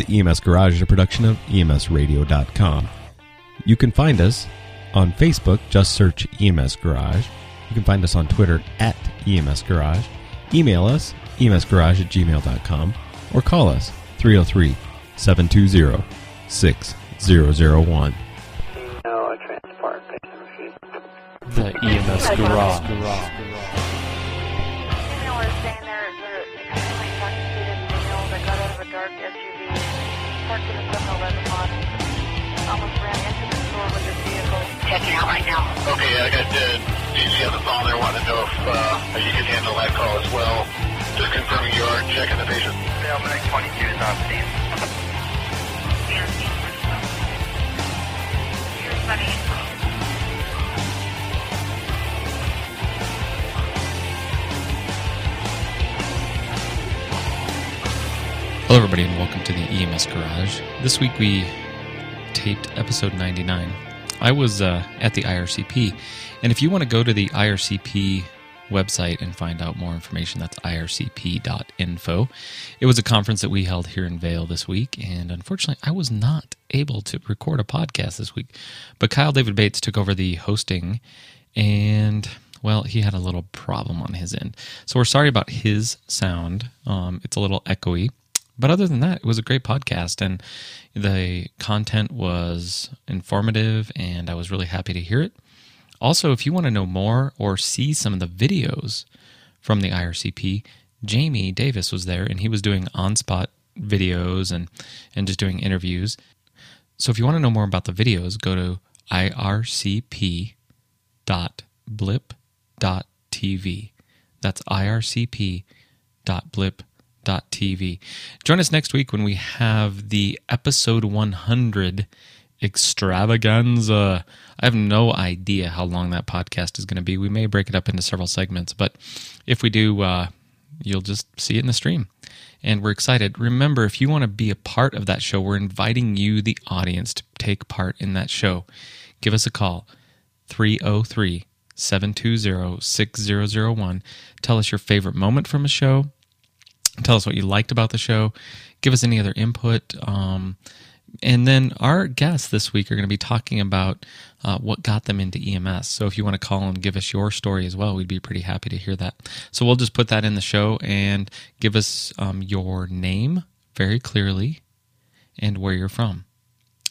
The EMS Garage is a production of EMSradio.com. You can find us on Facebook, just search EMS Garage. You can find us on Twitter at EMS Garage. Email us, emsgarage at gmail.com, or call us 303 720 6001. No transport patient machine. The EMS Garage. Parked in a 7-Eleven lot, almost ran into the store with their vehicle. checking out right now. Okay, I got uh, DC on the phone there wanting to know if uh, you can handle that call as well. Just confirming you are checking the patient. Dominic 22 is on scene. Here's Hello, everybody, and welcome to the EMS Garage. This week we taped episode 99. I was uh, at the IRCP, and if you want to go to the IRCP website and find out more information, that's ircp.info. It was a conference that we held here in Vail this week, and unfortunately, I was not able to record a podcast this week. But Kyle David Bates took over the hosting, and well, he had a little problem on his end. So we're sorry about his sound. Um, it's a little echoey. But other than that, it was a great podcast, and the content was informative, and I was really happy to hear it. Also, if you want to know more or see some of the videos from the IRCP, Jamie Davis was there, and he was doing on spot videos and, and just doing interviews. So if you want to know more about the videos, go to ircp.blip.tv. That's ircp.blip.tv. Join us next week when we have the episode 100 extravaganza. I have no idea how long that podcast is going to be. We may break it up into several segments, but if we do, uh, you'll just see it in the stream. And we're excited. Remember, if you want to be a part of that show, we're inviting you, the audience, to take part in that show. Give us a call 303 720 6001. Tell us your favorite moment from a show. Tell us what you liked about the show. Give us any other input. Um, and then our guests this week are going to be talking about uh, what got them into EMS. So if you want to call and give us your story as well, we'd be pretty happy to hear that. So we'll just put that in the show and give us um, your name very clearly and where you're from.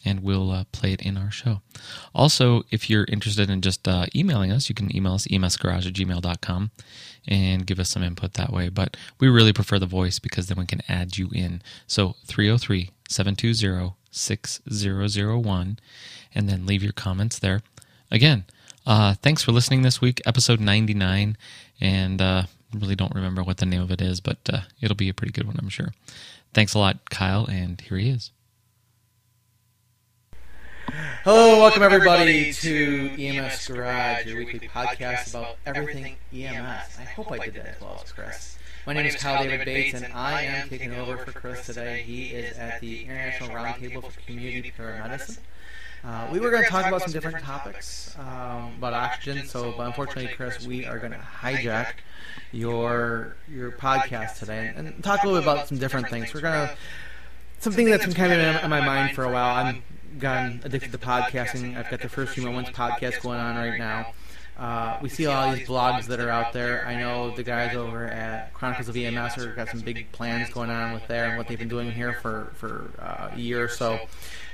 And we'll uh, play it in our show. Also, if you're interested in just uh, emailing us, you can email us emsgarage at gmail.com and give us some input that way. But we really prefer the voice because then we can add you in. So 303 720 6001 and then leave your comments there. Again, uh, thanks for listening this week, episode 99. And uh, really don't remember what the name of it is, but uh, it'll be a pretty good one, I'm sure. Thanks a lot, Kyle, and here he is. Hello, welcome everybody to EMS Garage, your weekly podcast about everything EMS. I hope I did that as well as Chris. My name is Kyle David Bates, and I am taking over for Chris today. He is at the International Roundtable for Community Paramedicine. Uh, we were going to talk about some different topics um, about oxygen, so but unfortunately, Chris, we are going to hijack your your podcast today and, and talk a little bit about some different things. We're going to something that's been kind of in, in my mind for a while. I'm gotten addicted to podcasting. I've got the First Few Moments podcast going on right now. Uh, we see all these blogs that are out there. I know the guys over at Chronicles of EMS are got some big plans going on with there and what they've been doing here for for uh, a year or so.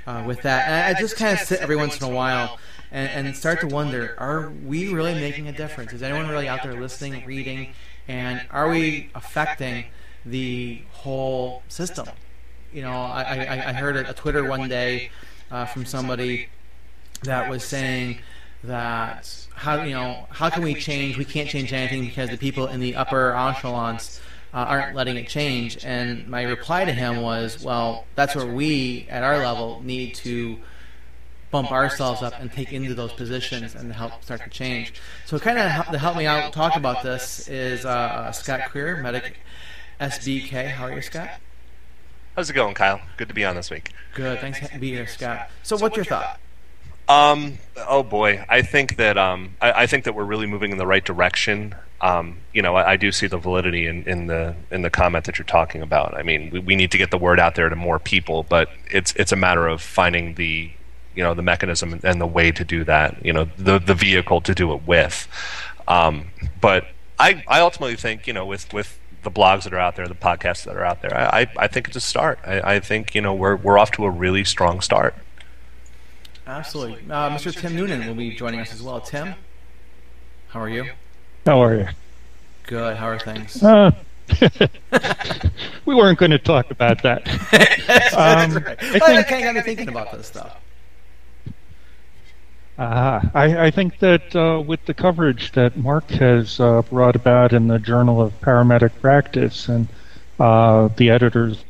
Uh, with that, and I just kind of sit every once in a while and, and start to wonder: Are we really making a difference? Is anyone really out there listening, reading, and are we affecting the whole system? You know, I, I, I heard a Twitter one day uh, from somebody that was saying that how you know how can we change? We can't change anything because the people in the upper echelons uh, aren't letting it change. And my reply to him was, well, that's where we at our level need to bump ourselves up and take into those positions and help start to change. So, kind of to help me out talk about this is uh, Scott Krier, medic SBK. How are you, Scott? How's it going, Kyle? Good to be on this week. Good. Thanks for being here, Scott. So, what's your thought? Um. Oh boy, I think that um, I, I think that we're really moving in the right direction um, you know, I, I do see the validity in, in the in the comment that you're talking about. I mean, we, we need to get the word out there to more people, but it's it's a matter of finding the you know the mechanism and the way to do that. You know, the the vehicle to do it with. Um, but I I ultimately think you know with with the blogs that are out there, the podcasts that are out there, I I, I think it's a start. I, I think you know we're we're off to a really strong start. Absolutely. Uh, Mr. Tim Noonan will be joining us as well. Tim, how are you? How are you? Good. How are things? Uh, we weren't going to talk about that. Um, right. I Well, that think- kind of got me thinking about this stuff. Uh, I, I think that uh, with the coverage that Mark has uh, brought about in the Journal of Paramedic Practice, and uh, the editors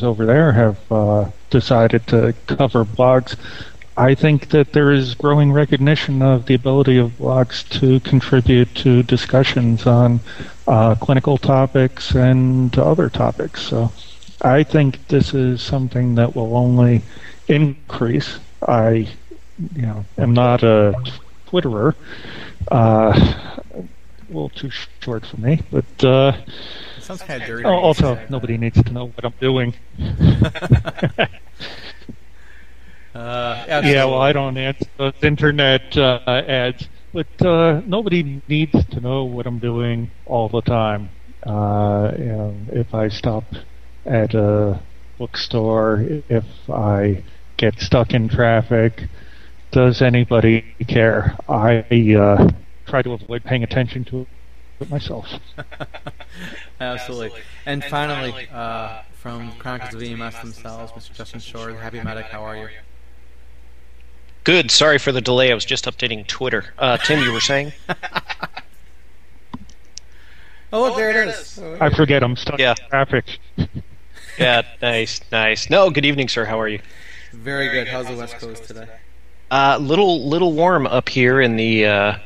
over there have uh, decided to cover blogs, I think that there is growing recognition of the ability of blogs to contribute to discussions on uh, clinical topics and other topics. So I think this is something that will only increase. I you know, am not a Twitterer. Uh, a little too short for me, but uh, It sounds kind of dirty. oh, also nobody needs to know what I'm doing. Uh, Yeah, well, I don't answer those internet uh, ads, but uh, nobody needs to know what I'm doing all the time. Uh, you know, if I stop at a bookstore, if I get stuck in traffic, does anybody care? I uh, try to avoid paying attention to it myself. Absolutely. And finally, uh, from Chronicles of EMS themselves, Mr. Justin Schor, the Happy Medic, how are you? Good. Sorry for the delay. I was just updating Twitter. Uh, Tim, you were saying? Oh, look, there it is. I forget I'm stuck Yeah. in traffic. Yeah, nice, nice. No, good evening, sir. How are you? Very good. How's the West Coast today? Uh, little little warm up here in the uh,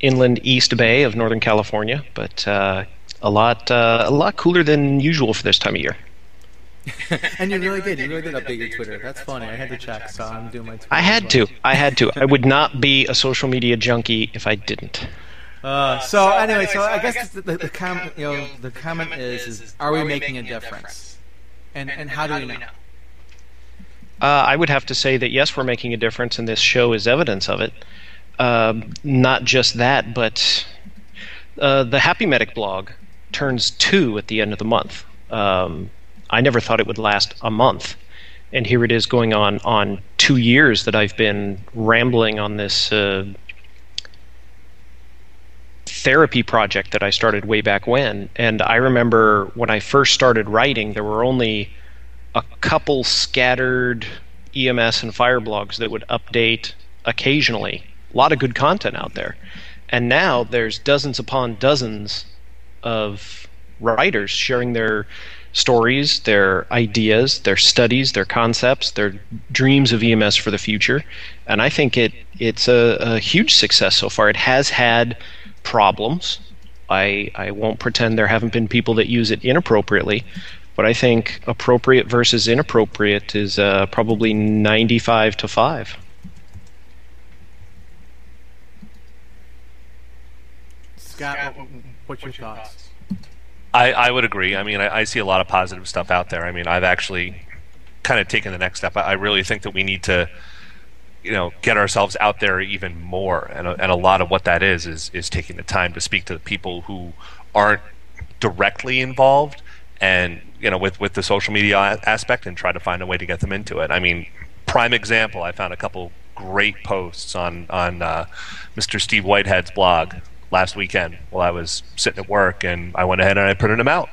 inland East Bay of Northern California, but uh, a lot uh, a lot cooler than usual for this time of year. and you really did. You really did update your Twitter. That's funny. I had to check, so I'm doing my Twitter. I had to. I had to. I would not be a social media junkie if I didn't. Uh, so anyway, so I guess the, the, the comment, you know, the comment is, is, are we making a difference? And and how do we know? Uh, I would have to say that yes, we're making a difference, and this show is evidence of it. Um, not just that, but uh, the Happy Medic blog turns two at the end of the month. Um, I never thought it would last a month, and here it is going on on two years that I've been rambling on this uh, therapy project that I started way back when. And I remember when I first started writing, there were only a couple scattered EMS and fire blogs that would update occasionally. A lot of good content out there. And now there's dozens upon dozens of writers sharing their stories, their ideas, their studies, their concepts, their dreams of EMS for the future. And I think it it's a, a huge success so far. It has had problems. I I won't pretend there haven't been people that use it inappropriately, but I think appropriate versus inappropriate is uh, probably 95 to 5. Scott, what, what's your thoughts? I, I would agree. I mean, I, I see a lot of positive stuff out there. I mean, I've actually kind of taken the next step. I, I really think that we need to, you know, get ourselves out there even more. And a, and a lot of what that is is is taking the time to speak to the people who aren't directly involved, and you know, with with the social media aspect, and try to find a way to get them into it. I mean, prime example. I found a couple great posts on on uh, Mr. Steve Whitehead's blog last weekend while I was sitting at work, and I went ahead and I printed them out.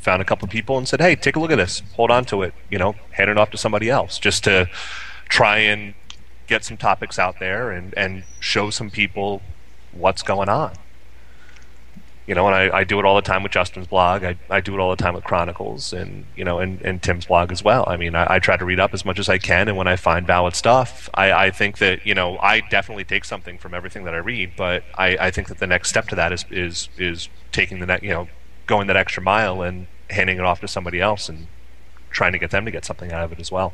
Found a couple people and said, "Hey, take a look at this. Hold on to it. You know, hand it off to somebody else, just to try and get some topics out there and and show some people what's going on." You know, and I, I do it all the time with Justin's blog. I, I do it all the time with Chronicles and, you know, and, and Tim's blog as well. I mean, I, I try to read up as much as I can, and when I find valid stuff, I, I think that, you know, I definitely take something from everything that I read, but I, I think that the next step to that is, is, is taking the, ne- you know, going that extra mile and handing it off to somebody else and trying to get them to get something out of it as well.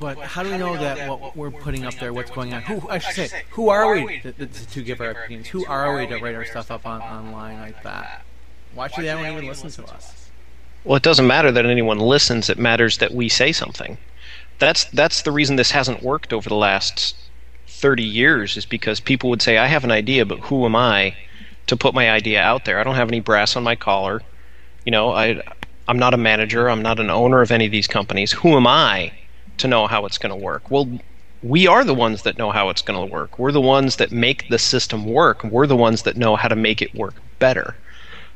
But how do we know that what we're putting up there, what's going on? Who I should say, who are we to, to, to give our opinions? Who are we to write our stuff up on online like that? Why should anyone even listen to us? Well, it doesn't matter that anyone listens. It matters that we say something. That's that's the reason this hasn't worked over the last 30 years is because people would say, "I have an idea, but who am I to put my idea out there? I don't have any brass on my collar. You know, I I'm not a manager. I'm not an owner of any of these companies. Who am I to know how it's going to work?" Well, we are the ones that know how it's going to work. We're the ones that make the system work. We're the ones that know how to make it work better.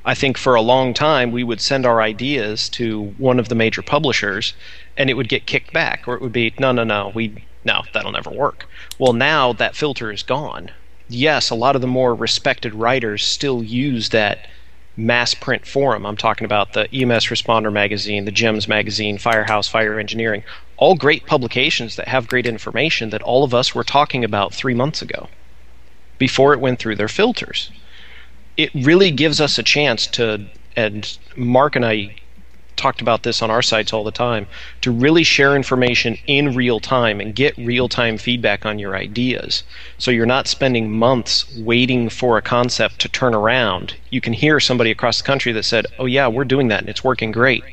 I think for a long time we would send our ideas to one of the major publishers and it would get kicked back or it would be no no no we no that'll never work. Well now that filter is gone. Yes, a lot of the more respected writers still use that mass print forum. I'm talking about the EMS Responder magazine, the JEMS magazine, Firehouse Fire Engineering, all great publications that have great information that all of us were talking about 3 months ago before it went through their filters it really gives us a chance to, and Mark and I talked about this on our sites all the time, to really share information in real time and get real time feedback on your ideas. So you're not spending months waiting for a concept to turn around. You can hear somebody across the country that said, "Oh yeah, we're doing that and it's working great."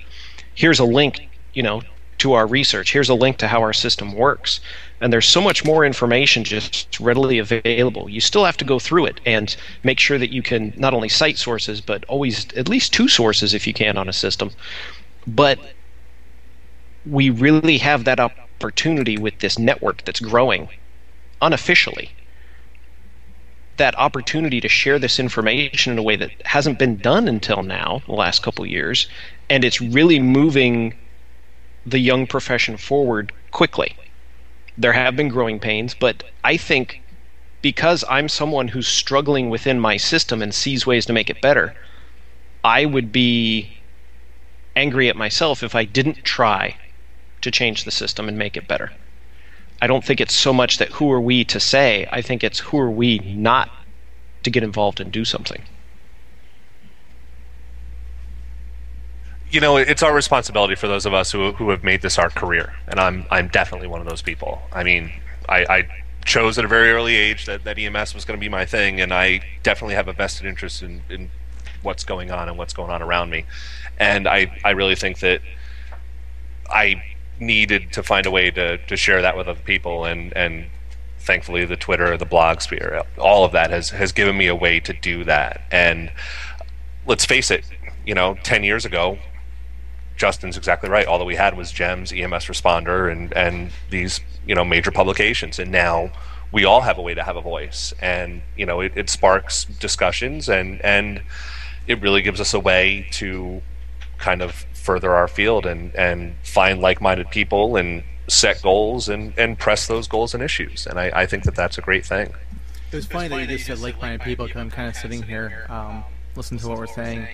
Here's a link, you know, to our research. Here's a link to how our system works. And there's so much more information just readily available. You still have to go through it and make sure that you can not only cite sources, but always at least two sources if you can on a system. But we really have that opportunity with this network that's growing unofficially. That opportunity to share this information in a way that hasn't been done until now, the last couple years, and it's really moving the young profession forward quickly. There have been growing pains, but I think because I'm someone who's struggling within my system and sees ways to make it better, I would be angry at myself if I didn't try to change the system and make it better. I don't think it's so much that who are we to say, I think it's who are we not to get involved and do something. you know, it's our responsibility for those of us who who have made this our career, and I'm I'm definitely one of those people. I mean, I, I chose at a very early age that, that EMS was going to be my thing, and I definitely have a vested interest in, in what's going on and what's going on around me, and I I really think that I needed to find a way to, to share that with other people, and and thankfully the Twitter, the blog sphere, all of that has has given me a way to do that, and let's face it, you know, ten years ago Justin's exactly right. All that we had was JEMS, EMS Responder, and and these you know major publications, and now we all have a way to have a voice, and you know it, it sparks discussions, and and it really gives us a way to kind of further our field and and find like-minded people and set goals and and press those goals and issues, and I, I think that that's a great thing. It was funny that you just said like-minded people because I'm kind of sitting here, um, listening to what we're saying,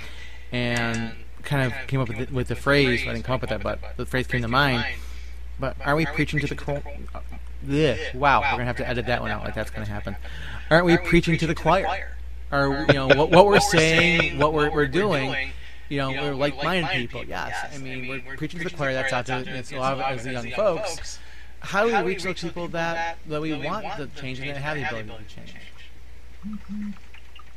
and kind of came up with the, with the phrase. I didn't come up with that, but the phrase came to mind. But are we preaching to the choir? Wow, we're gonna have to edit that one out. Like that's gonna happen. Aren't we preaching to the choir? Are you know what, what we're saying, what we're, we're doing? You know, we're like-minded people. Yes, I mean we're preaching to the choir. That's out to it's a lot of as the young folks. How do we reach those people that that we want the change and that have the ability to change? Mm-hmm.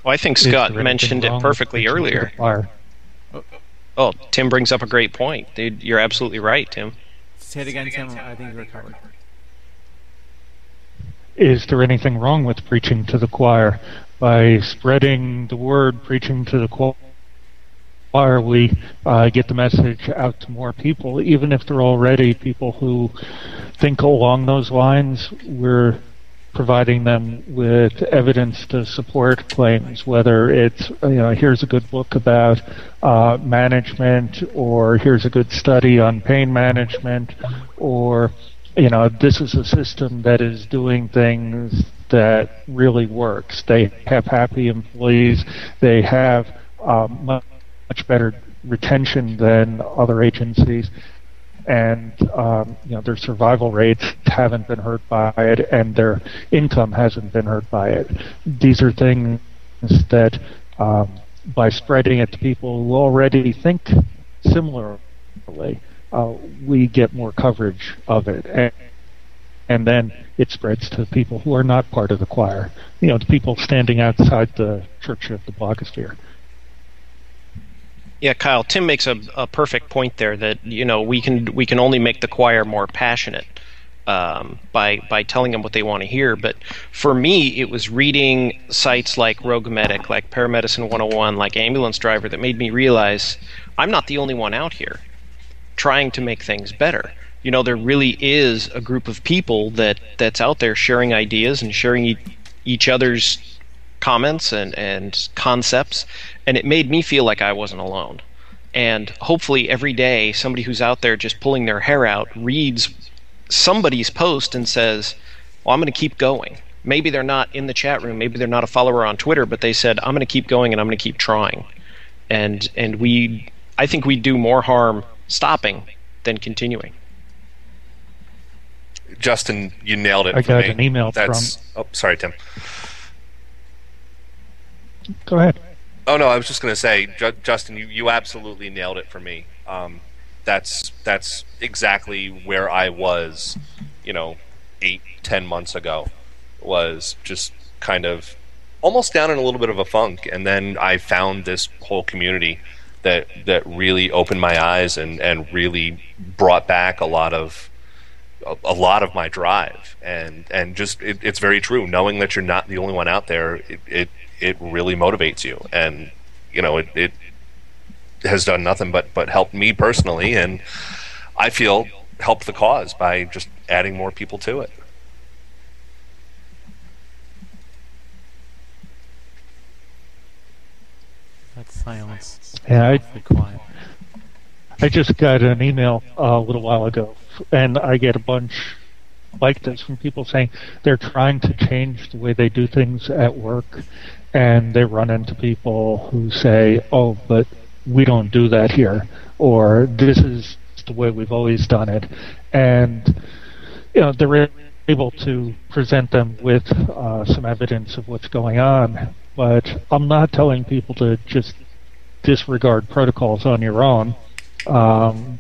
Well, I think Scott mentioned it perfectly earlier. Oh, oh, Tim brings up a great point. Dude, you're absolutely right, Tim. Say it again, Tim. I think you're covered. Is there anything wrong with preaching to the choir? By spreading the word, preaching to the choir, we uh, get the message out to more people, even if they're already people who think along those lines. We're providing them with evidence to support claims, whether it's, you know, here's a good book about uh, management, or here's a good study on pain management, or, you know, this is a system that is doing things that really works. They have happy employees, they have um, much better retention than other agencies and um, you know their survival rates haven't been hurt by it, and their income hasn't been hurt by it. These are things that, um, by spreading it to people who already think similarly, uh, we get more coverage of it. And, and then it spreads to people who are not part of the choir. You know, the people standing outside the Church of the Blogosphere. Yeah, Kyle. Tim makes a, a perfect point there. That you know we can we can only make the choir more passionate um, by by telling them what they want to hear. But for me, it was reading sites like Rogue Medic, like Paramedicine 101, like Ambulance Driver that made me realize I'm not the only one out here trying to make things better. You know, there really is a group of people that that's out there sharing ideas and sharing e- each other's comments and, and concepts, and it made me feel like I wasn't alone. And hopefully, every day, somebody who's out there just pulling their hair out reads somebody's post and says, Well, I'm going to keep going. Maybe they're not in the chat room, maybe they're not a follower on Twitter, but they said, I'm going to keep going and I'm going to keep trying. And, and we, I think we do more harm stopping than continuing. Justin, you nailed it. I for got me. an email That's, Oh, sorry, Tim. Go ahead. Oh no, I was just going to say, Ju- Justin, you, you absolutely nailed it for me. Um, that's that's exactly where I was, you know, eight, ten months ago. Was just kind of almost down in a little bit of a funk, and then I found this whole community that that really opened my eyes and and really brought back a lot of a, a lot of my drive and and just it, it's very true knowing that you're not the only one out there it, it it really motivates you and you know it, it has done nothing but but helped me personally and i feel helped the cause by just adding more people to it That's silence. Yeah, I- quiet. I just got an email uh, a little while ago, and I get a bunch like this from people saying they're trying to change the way they do things at work, and they run into people who say, "Oh, but we don't do that here," or "This is the way we've always done it," and you know they're able to present them with uh, some evidence of what's going on. But I'm not telling people to just disregard protocols on your own. Um,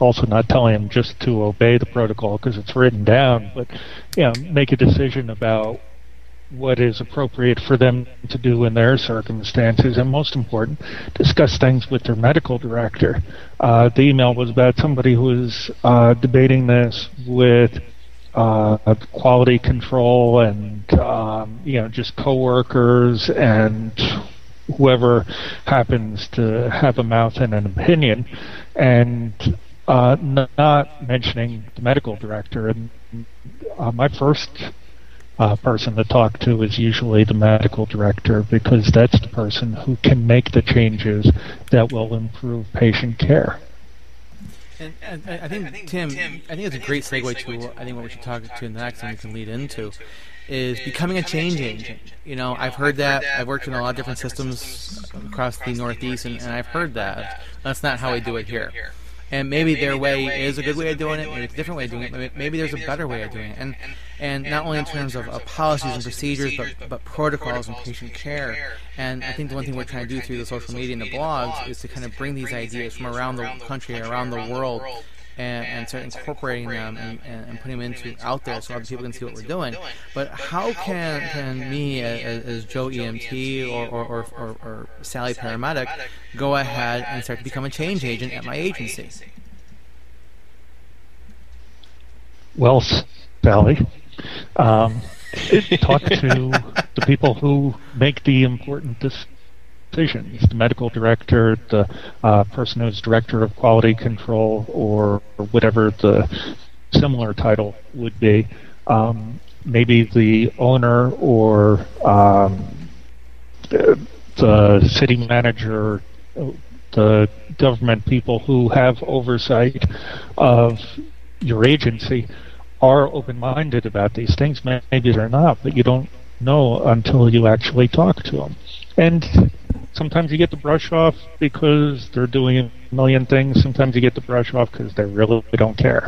also, not telling them just to obey the protocol because it's written down, but you know, make a decision about what is appropriate for them to do in their circumstances, and most important, discuss things with their medical director. Uh, the email was about somebody who was uh, debating this with uh, quality control and um, you know just coworkers and whoever happens to have a mouth and an opinion, and uh, not mentioning the medical director. And uh, my first uh, person to talk to is usually the medical director because that's the person who can make the changes that will improve patient care. And, and, and I think Tim, I think it's a great segue to I think what we should talk to next, and we can lead into, is becoming a change agent. You know, I've heard that. I've worked in a lot of different systems across the Northeast, and, and I've heard that. That's not how we do it here. And maybe their way is a good way of doing it. Maybe it's a different way of doing it. Maybe, maybe there's a better way of doing it. And and not only in terms of, of policies and procedures, but but protocols and patient care. And I think the one thing we're trying to do through the social media and the blogs is to kind of bring these ideas from around the country, around the world, and, and start incorporating them and, and, and putting them into out there so other people can see what we're doing. But how can, can me as, as Joe EMT or, or, or, or, or Sally paramedic go ahead and start to become a change agent at my agency? Well, Sally, um, talk to the people who make the important decisions the medical director, the uh, person who's director of quality control, or, or whatever the similar title would be. Um, maybe the owner or um, the, the city manager, the government people who have oversight of your agency are open-minded about these things. Maybe they're not, but you don't know until you actually talk to them. And sometimes you get the brush off because they're doing a million things. Sometimes you get the brush off because they really don't care.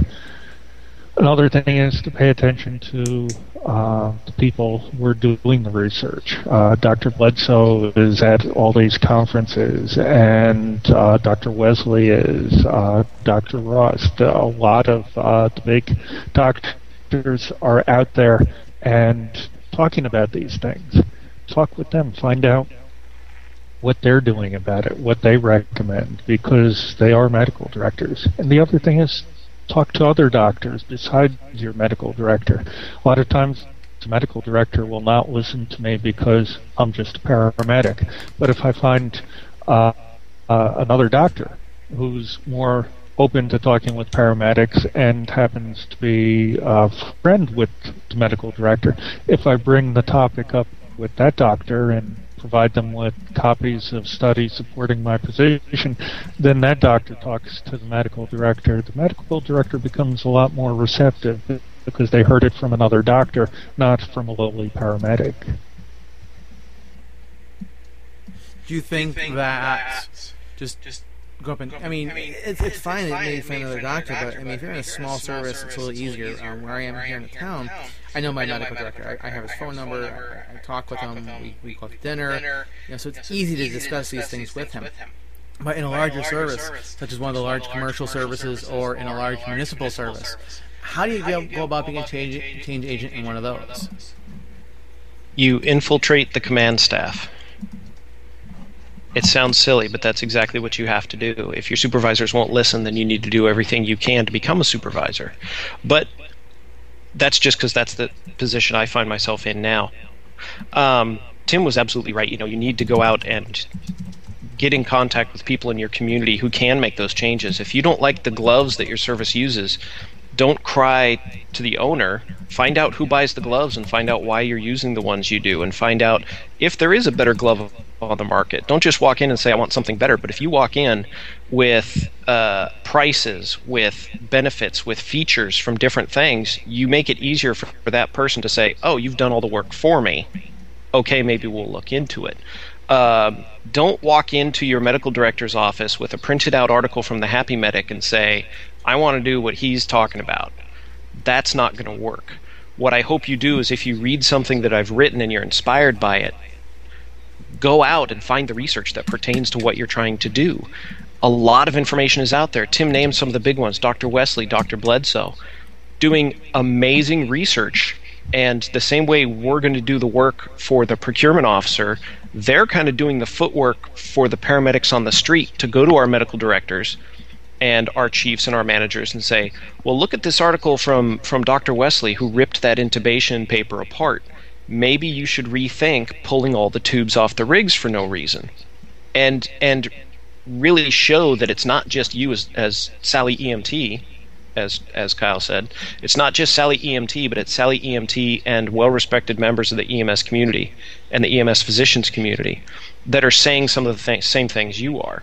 Another thing is to pay attention to uh, the people who are doing the research. Uh, Dr. Bledsoe is at all these conferences, and uh, Dr. Wesley is, uh, Dr. Ross. A lot of uh, the big doctors are out there and talking about these things. Talk with them, find out what they're doing about it, what they recommend, because they are medical directors. And the other thing is talk to other doctors besides your medical director. A lot of times the medical director will not listen to me because I'm just a paramedic. But if I find uh, uh, another doctor who's more open to talking with paramedics and happens to be a friend with the medical director, if I bring the topic up with that doctor and provide them with copies of studies supporting my position, then that doctor talks to the medical director. The medical director becomes a lot more receptive because they heard it from another doctor, not from a lowly paramedic. Do you think that just just go up and I mean it's it's fine that you find another doctor, but I mean if you're in a small service, it's a little easier. Um, where I am here in the town, I know my medical director. I, I have his phone number. I, I talk with him. We we go to dinner. You know, so it's easy to discuss these things with him. But in a larger service, such as one of the large commercial services or in a large municipal service, how do you go, go about being a change, change agent in one of those? You infiltrate the command staff. It sounds silly, but that's exactly what you have to do. If your supervisors won't listen, then you need to do everything you can to become a supervisor. But that's just because that's the position I find myself in now. Um, Tim was absolutely right. You know, you need to go out and get in contact with people in your community who can make those changes. If you don't like the gloves that your service uses, don't cry to the owner. Find out who buys the gloves and find out why you're using the ones you do and find out if there is a better glove on the market. Don't just walk in and say, I want something better. But if you walk in with uh, prices, with benefits, with features from different things, you make it easier for, for that person to say, Oh, you've done all the work for me. Okay, maybe we'll look into it. Uh, don't walk into your medical director's office with a printed out article from the Happy Medic and say, I want to do what he's talking about. That's not going to work. What I hope you do is if you read something that I've written and you're inspired by it, go out and find the research that pertains to what you're trying to do. A lot of information is out there. Tim named some of the big ones Dr. Wesley, Dr. Bledsoe, doing amazing research. And the same way we're going to do the work for the procurement officer, they're kind of doing the footwork for the paramedics on the street to go to our medical directors and our chiefs and our managers and say, "Well, look at this article from from Dr. Wesley who ripped that intubation paper apart. Maybe you should rethink pulling all the tubes off the rigs for no reason." And and really show that it's not just you as as Sally EMT as as Kyle said. It's not just Sally EMT, but it's Sally EMT and well-respected members of the EMS community and the EMS physicians community that are saying some of the th- same things you are.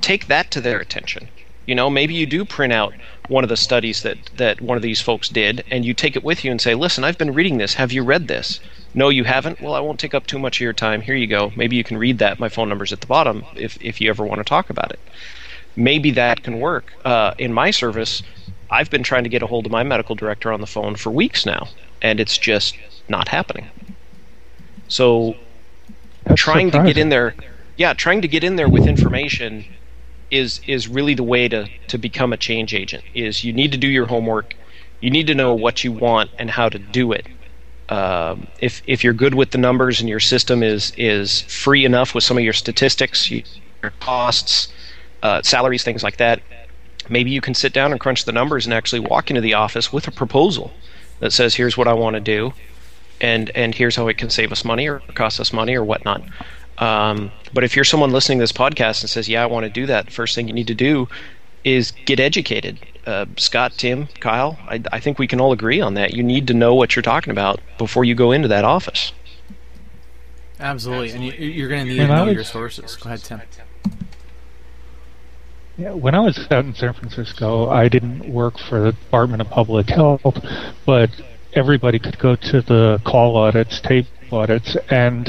Take that to their attention. You know, maybe you do print out one of the studies that, that one of these folks did, and you take it with you and say, listen, I've been reading this. Have you read this? No, you haven't? Well, I won't take up too much of your time. Here you go. Maybe you can read that. My phone number's at the bottom if, if you ever want to talk about it. Maybe that can work. Uh, in my service, I've been trying to get a hold of my medical director on the phone for weeks now, and it's just not happening. So, That's trying to get in there, yeah, trying to get in there with information is is really the way to to become a change agent. Is you need to do your homework, you need to know what you want and how to do it. Um, if if you're good with the numbers and your system is is free enough with some of your statistics, your costs, uh, salaries, things like that, maybe you can sit down and crunch the numbers and actually walk into the office with a proposal that says, "Here's what I want to do." and and here's how it can save us money or cost us money or whatnot. Um, but if you're someone listening to this podcast and says, "Yeah, I want to do that," first thing you need to do is get educated. Uh, Scott, Tim, Kyle, I, I think we can all agree on that. You need to know what you're talking about before you go into that office. Absolutely, and you, you're going to need And to know was- your sources. Go ahead, Tim. Yeah, when I was out in San Francisco, I didn't work for the Department of Public Health, but everybody could go to the call audits, tape audits, and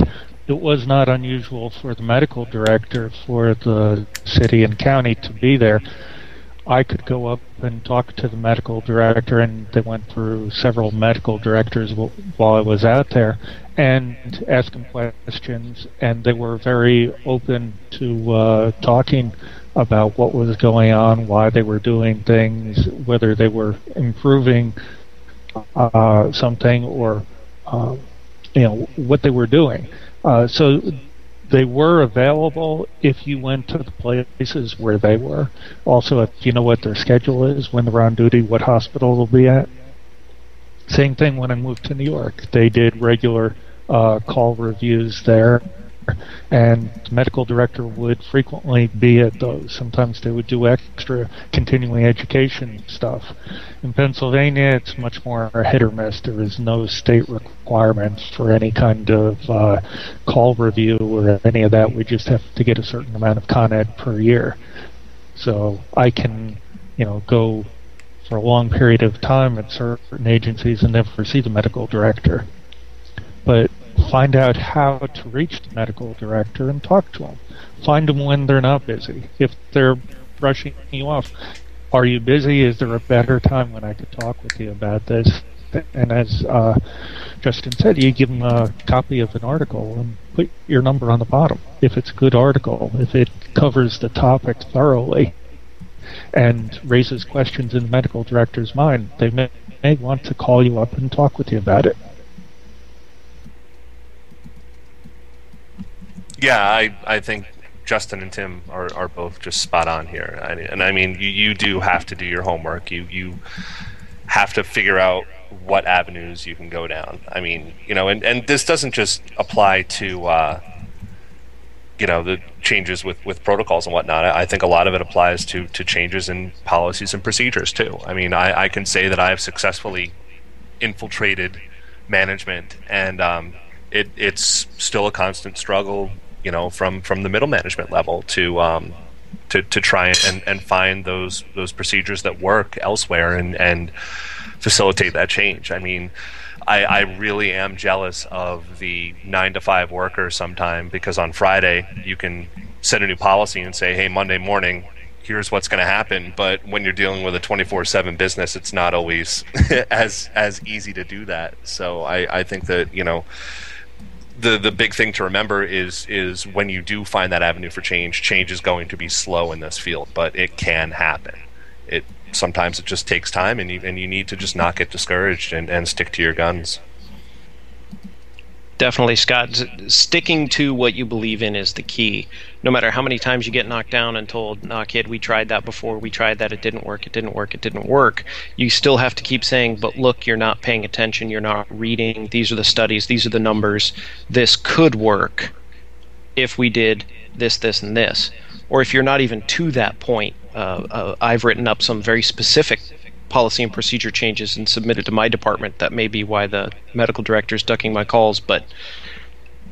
it was not unusual for the medical director for the city and county to be there. I could go up and talk to the medical director, and they went through several medical directors w- while I was out there, and ask them questions, and they were very open to uh, talking about what was going on, why they were doing things, whether they were improving uh, something or uh, you know what they were doing. Uh, so they were available if you went to the places where they were. Also, if you know what their schedule is when they're on duty, what hospital they'll be at. Same thing when I moved to New York. They did regular uh, call reviews there and the medical director would frequently be at those. Sometimes they would do extra continuing education stuff. In Pennsylvania, it's much more hit or miss. There is no state requirement for any kind of uh, call review or any of that. We just have to get a certain amount of Con Ed per year. So I can, you know, go for a long period of time at certain agencies and never see the medical director. But find out how to reach the medical director and talk to them. Find them when they're not busy. If they're brushing you off, are you busy? Is there a better time when I could talk with you about this? And as uh, Justin said, you give them a copy of an article and put your number on the bottom. If it's a good article, if it covers the topic thoroughly and raises questions in the medical director's mind, they may, may want to call you up and talk with you about it. Yeah, I, I think Justin and Tim are, are both just spot on here. I, and I mean, you, you do have to do your homework. You you have to figure out what avenues you can go down. I mean, you know, and, and this doesn't just apply to uh, you know the changes with, with protocols and whatnot. I, I think a lot of it applies to to changes in policies and procedures too. I mean, I, I can say that I have successfully infiltrated management, and um, it, it's still a constant struggle you know, from from the middle management level to um, to to try and, and find those those procedures that work elsewhere and and facilitate that change. I mean. I, I really am jealous of the nine to five worker sometime because on Friday you can set a new policy and say, hey, Monday morning, here's what's going to happen. But when you're dealing with a 24/7 business, it's not always as as easy to do that. So I, I think that you know the the big thing to remember is is when you do find that avenue for change, change is going to be slow in this field, but it can happen. It sometimes it just takes time, and you and you need to just not get discouraged and, and stick to your guns. Definitely, Scott. Sticking to what you believe in is the key. No matter how many times you get knocked down and told, "Nah, kid, we tried that before. We tried that. It didn't work. It didn't work. It didn't work." You still have to keep saying, "But look, you're not paying attention. You're not reading. These are the studies. These are the numbers. This could work if we did this, this, and this." Or if you're not even to that point, uh, uh, I've written up some very specific policy and procedure changes and submit it to my department. That may be why the medical director is ducking my calls. But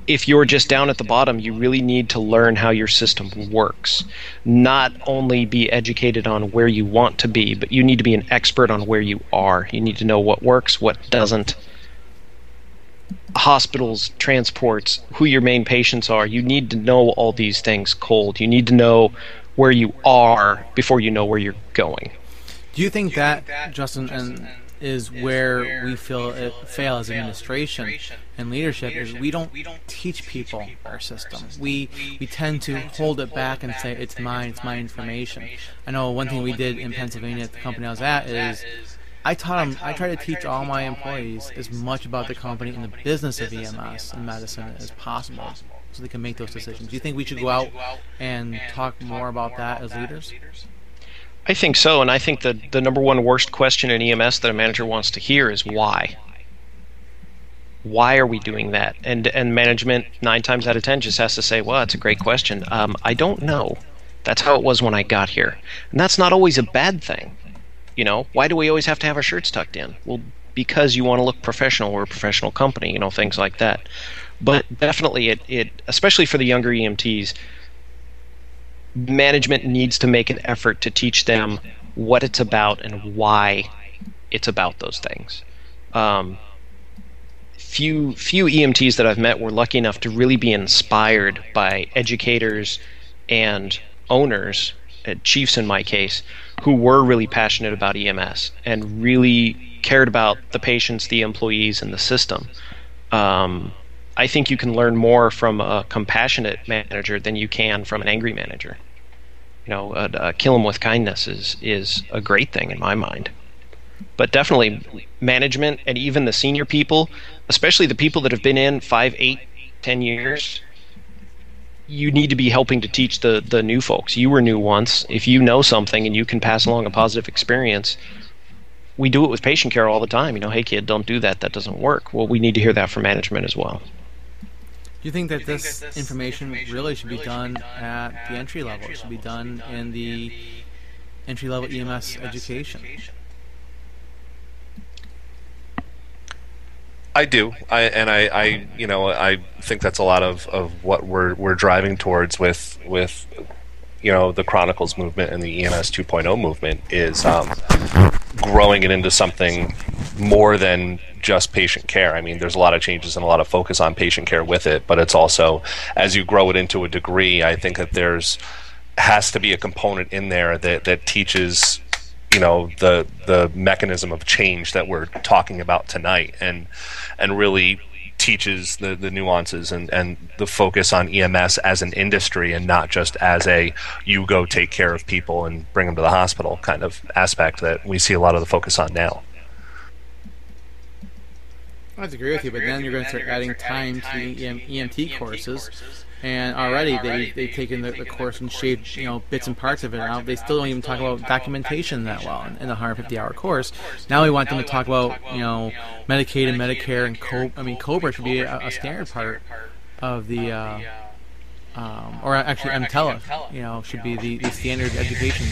if you're just down at the bottom, you really need to learn how your system works. Not only be educated on where you want to be, but you need to be an expert on where you are. You need to know what works, what doesn't. Hospitals, transports, who your main patients are. You need to know all these things cold. You need to know where you are before you know where you're going. Do you think that, Justin, and is where we feel it fail as administration and leadership is we don't teach people our system. We we tend to hold it back and say it's mine, it's my information. I know one thing we did in Pennsylvania at the company I was at is I taught them. I try to teach all my employees as much about the company and the business of EMS and medicine as possible, so they can make those decisions. Do you think we should go out and talk more about that as leaders? I think so, and I think the the number one worst question in EMS that a manager wants to hear is why. Why are we doing that? And and management nine times out of ten just has to say, "Well, that's a great question. Um, I don't know. That's how it was when I got here, and that's not always a bad thing. You know, why do we always have to have our shirts tucked in? Well, because you want to look professional. We're a professional company. You know, things like that. But definitely, it it especially for the younger EMTs management needs to make an effort to teach them what it's about and why it's about those things. Um, few few EMTs that I've met were lucky enough to really be inspired by educators and owners, uh, chiefs in my case, who were really passionate about EMS and really cared about the patients, the employees, and the system. Um, I think you can learn more from a compassionate manager than you can from an angry manager. You know, uh, uh, kill them with kindness is is a great thing in my mind. but definitely management and even the senior people, especially the people that have been in five, eight, ten years. You need to be helping to teach the the new folks. You were new once. If you know something and you can pass along a positive experience, we do it with patient care all the time. You know, hey kid, don't do that. That doesn't work. Well, we need to hear that from management as well. Do you think that this information really should be done at the entry level? It should be done in the entry level EMS education? I do, I and I, I, you know, I think that's a lot of, of what we're we're driving towards with with, you know, the Chronicles movement and the EMS 2.0 movement is um, growing it into something more than just patient care. I mean, there's a lot of changes and a lot of focus on patient care with it, but it's also as you grow it into a degree, I think that there's has to be a component in there that that teaches you know the the mechanism of change that we're talking about tonight and and really teaches the, the nuances and, and the focus on EMS as an industry and not just as a you go take care of people and bring them to the hospital kind of aspect that we see a lot of the focus on now. I have to agree with you, but then you're going to start adding time to EM, EMT courses, and already they they've taken the, the course and shaved you know bits and parts of it out. They still don't even talk about documentation that well in, in the 150 hour course. Now we want them to talk about you know Medicaid and Medicare and Co. I mean Cobra should be a, a standard part of the. Uh, um, or actually, EMTALA, you know, should be the, the standard education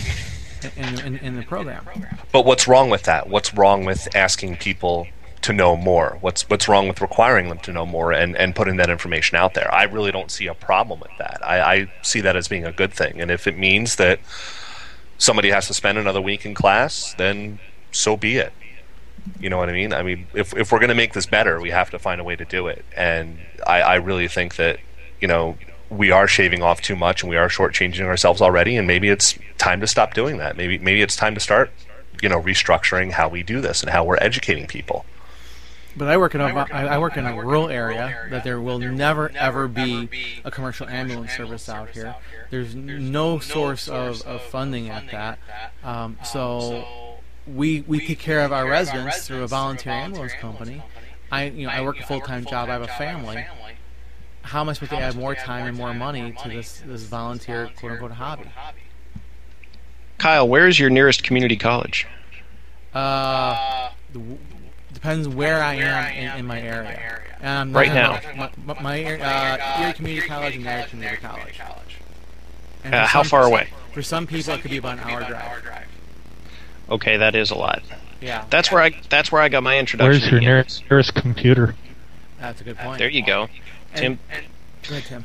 in, in, in the program. But what's wrong with that? What's wrong with asking people to know more? What's what's wrong with requiring them to know more and, and putting that information out there? I really don't see a problem with that. I, I see that as being a good thing. And if it means that somebody has to spend another week in class, then so be it. You know what I mean? I mean, if if we're going to make this better, we have to find a way to do it. And I, I really think that you know we are shaving off too much and we are shortchanging ourselves already. And maybe it's time to stop doing that. Maybe maybe it's time to start you know restructuring how we do this and how we're educating people. But I work in a I work in a rural area that there will never ever be a commercial ambulance service out here. There's no source of, of funding at that. Um, so we we take care of our residents through a volunteer ambulance company. I you know I work a full time job. I have a family. How am I supposed to add more time and more money to this this volunteer quote unquote hobby? Kyle, where is your nearest community college? Uh, the, depends where I am in, in my area. Um, right now. My, my, my uh, Erie Community College and Erie Community College. And Uh, how some- far away? For some people, it could be about an hour drive. Okay, that is a lot. Yeah, That's where I that's where I got my introduction. Where's your to nearest, nearest computer? that's a good point. There you go, Tim. Go ahead, Tim.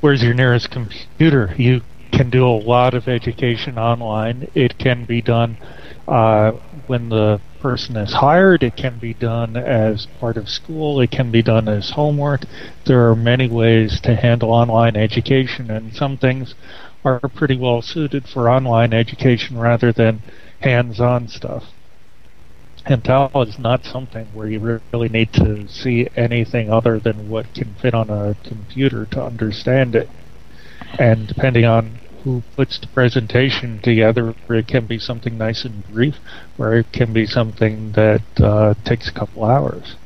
Where's your nearest computer? You can do a lot of education online. It can be done uh, when the person is hired. It can be done as part of school. It can be done as homework. There are many ways to handle online education, and some things are pretty well suited for online education rather than hands-on stuff. And is not something where you really need to see anything other than what can fit on a computer to understand it. And depending on who puts the presentation together, it can be something nice and brief, or it can be something that uh, takes a couple hours.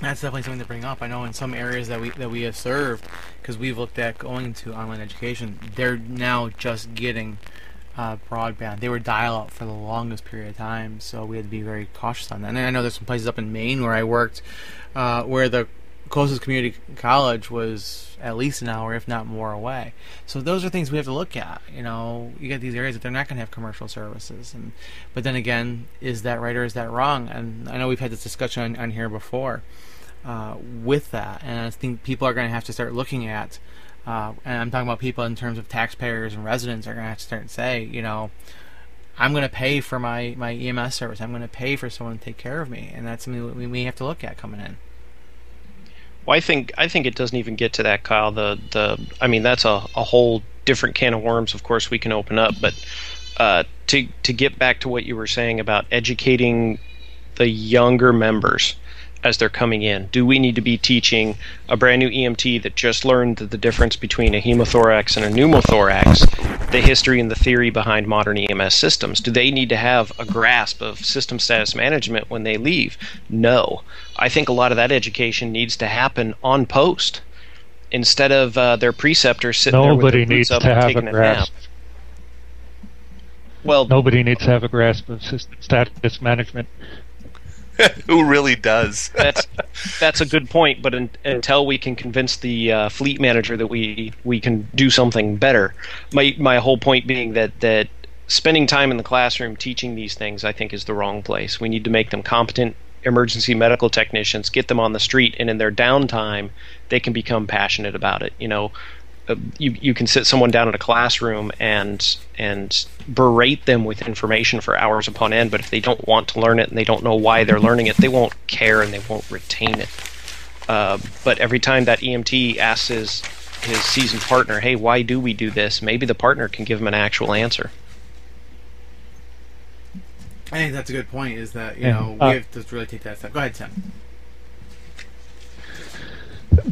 That's definitely something to bring up. I know in some areas that we that we have served, because we've looked at going to online education, they're now just getting uh, broadband. They were dial-up for the longest period of time, so we had to be very cautious on that. And I know there's some places up in Maine where I worked, uh, where the closest community college was at least an hour, if not more, away. So those are things we have to look at. You know, you get these areas that they're not going to have commercial services, and but then again, is that right or is that wrong? And I know we've had this discussion on, on here before uh, with that, and I think people are going to have to start looking at. Uh, and I'm talking about people in terms of taxpayers and residents are going to have to start and say, you know, I'm going to pay for my, my EMS service. I'm going to pay for someone to take care of me, and that's something we may have to look at coming in. Well, I think I think it doesn't even get to that, Kyle. The the I mean that's a, a whole different can of worms. Of course, we can open up, but uh, to to get back to what you were saying about educating the younger members, as they're coming in? Do we need to be teaching a brand new EMT that just learned the difference between a hemothorax and a pneumothorax, the history and the theory behind modern EMS systems? Do they need to have a grasp of system status management when they leave? No. I think a lot of that education needs to happen on post instead of uh, their preceptor sitting Nobody there with their needs boots up to have taking a a nap. grasp. Well, Nobody needs to have a grasp of system status management. Who really does? that's that's a good point. But un, until we can convince the uh, fleet manager that we we can do something better, my my whole point being that that spending time in the classroom teaching these things, I think, is the wrong place. We need to make them competent emergency medical technicians, get them on the street, and in their downtime, they can become passionate about it. You know, uh, you you can sit someone down in a classroom and and berate them with information for hours upon end, but if they don't want to learn it and they don't know why they're learning it, they won't care and they won't retain it. Uh, but every time that EMT asks his his seasoned partner, "Hey, why do we do this?" Maybe the partner can give him an actual answer. I think that's a good point. Is that you Yeah. know Uh, we have to really take that step. Go ahead, Tim.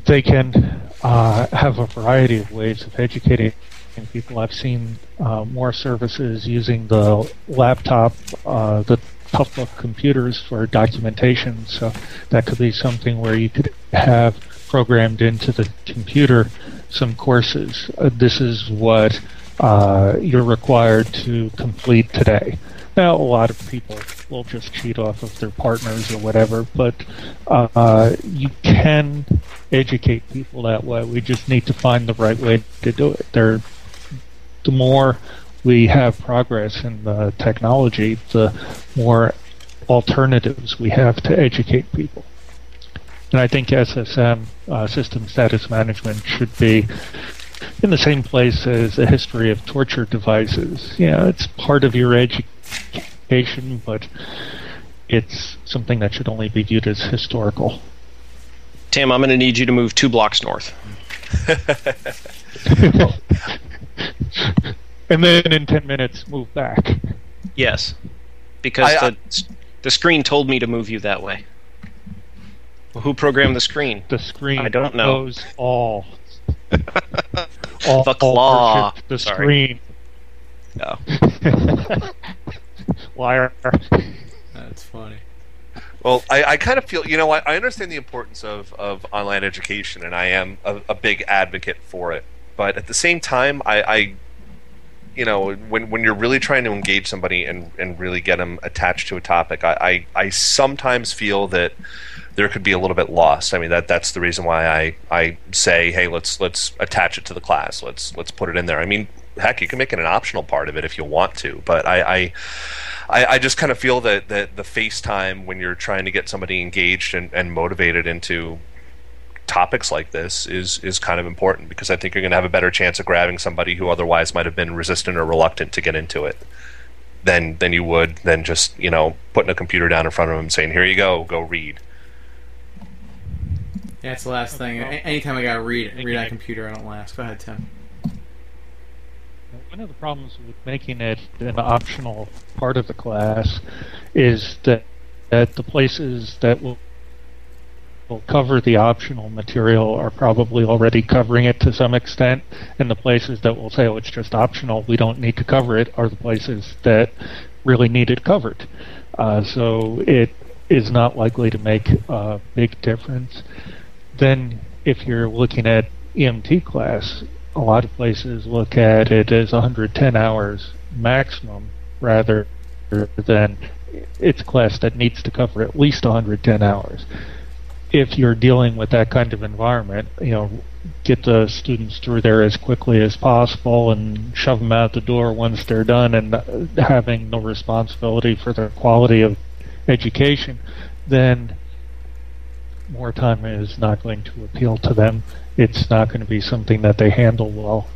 They can uh, have a variety of ways of educating people. I've seen uh, more services using the laptop, uh, the toughbook computers for documentation. So that could be something where you could have programmed into the computer some courses. Uh, this is what uh, you're required to complete today. Now, a lot of people will just cheat off of their partners or whatever, but uh, you can educate people that way. We just need to find the right way to do it. There, the more we have progress in the technology, the more alternatives we have to educate people. And I think SSM, uh, System Status Management, should be in the same place as a history of torture devices. You know, it's part of your education, but it's something that should only be viewed as historical. Tim, I'm going to need you to move two blocks north. and then in 10 minutes, move back. Yes, because I- the the screen told me to move you that way. Well, who programmed the screen? The screen I don't know. knows all. all The claw. worship The Sorry. screen. Oh. Liar. That's funny. Well, I, I kind of feel, you know, I, I understand the importance of, of online education, and I am a, a big advocate for it. But at the same time, I, I you know, when, when you're really trying to engage somebody and, and really get them attached to a topic, I, I, I sometimes feel that there could be a little bit lost. I mean, that that's the reason why I, I say, hey, let's let's attach it to the class. Let's let's put it in there. I mean, heck, you can make it an optional part of it if you want to, but I, I I, I just kind of feel that, that the FaceTime when you're trying to get somebody engaged and, and motivated into topics like this is is kind of important because I think you're going to have a better chance of grabbing somebody who otherwise might have been resistant or reluctant to get into it than than you would than just you know putting a computer down in front of them and saying here you go go read. Yeah, it's the last thing. Anytime I gotta read read on a computer, I don't last. Go ahead, Tim. One of the problems with making it an optional part of the class is that, that the places that will will cover the optional material are probably already covering it to some extent, and the places that will say, "Oh, it's just optional, we don't need to cover it," are the places that really need it covered. Uh, so it is not likely to make a big difference. Then, if you're looking at EMT class, a lot of places look at it as 110 hours maximum rather than it's class that needs to cover at least 110 hours. If you're dealing with that kind of environment, you know, get the students through there as quickly as possible and shove them out the door once they're done and having no responsibility for the quality of education, then more time is not going to appeal to them. It's not going to be something that they handle well.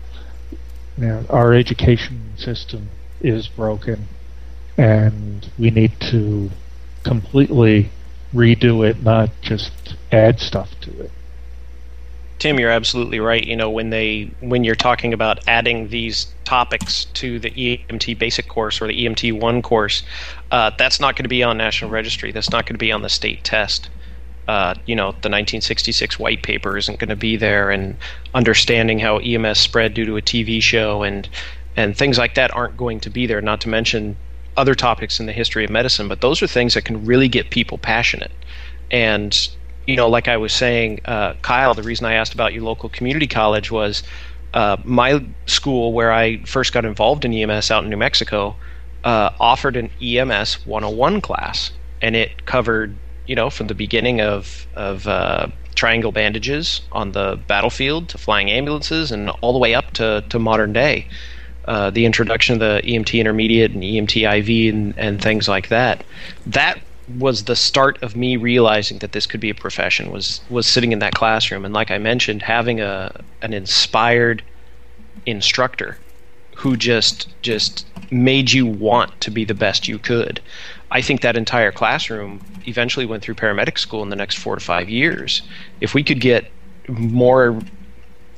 You know, our education system is broken, and we need to completely redo it, not just add stuff to it. Tim, you're absolutely right. You know, when they when you're talking about adding these topics to the EMT basic course or the EMT one course, uh, that's not going to be on National Registry. That's not going to be on the state test. Uh, you know, the 1966 white paper isn't going to be there, and understanding how EMS spread due to a TV show and and things like that aren't going to be there. Not to mention other topics in the history of medicine, but those are things that can really get people passionate. And you know, like I was saying, uh, Kyle, the reason I asked about your local community college was uh, my school, where I first got involved in EMS out in New Mexico, uh, offered an EMS 101 class, and it covered, you know, from the beginning of of uh, triangle bandages on the battlefield to flying ambulances, and all the way up to to modern day. Uh, the introduction of the EMT intermediate and EMT IV and, and things like that. That was the start of me realizing that this could be a profession was was sitting in that classroom and like I mentioned having a an inspired instructor who just just made you want to be the best you could. I think that entire classroom eventually went through paramedic school in the next 4 to 5 years. If we could get more